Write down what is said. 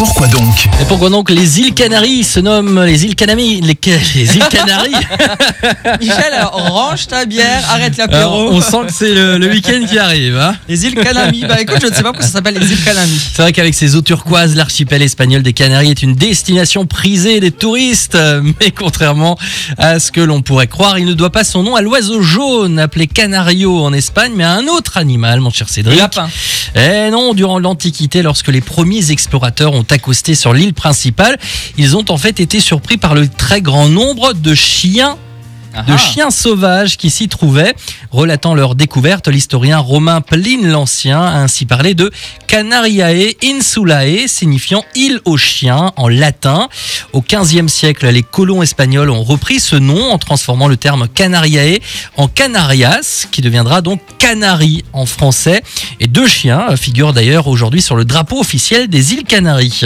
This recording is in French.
Pourquoi donc Et pourquoi donc les îles Canaries se nomment les îles Canaries les, ca- les îles Canaries Michel, range ta bière, arrête Alors, l'apéro. On sent que c'est le, le week-end qui arrive. hein. Les îles Canaries. Bah écoute, je ne sais pas pourquoi ça s'appelle les îles Canaries. C'est vrai qu'avec ses eaux turquoises, l'archipel espagnol des Canaries est une destination prisée des touristes. Mais contrairement à ce que l'on pourrait croire, il ne doit pas son nom à l'oiseau jaune appelé canario en Espagne, mais à un autre animal, mon cher Cédric. lapin. Eh non, durant l'Antiquité, lorsque les premiers explorateurs ont accosté sur l'île principale, ils ont en fait été surpris par le très grand nombre de chiens de chiens sauvages qui s'y trouvaient. Relatant leur découverte, l'historien romain Pline l'Ancien a ainsi parlé de Canariae insulae, signifiant île aux chiens en latin. Au XVe siècle, les colons espagnols ont repris ce nom en transformant le terme Canariae en Canarias, qui deviendra donc Canaries en français. Et deux chiens figurent d'ailleurs aujourd'hui sur le drapeau officiel des îles Canaries.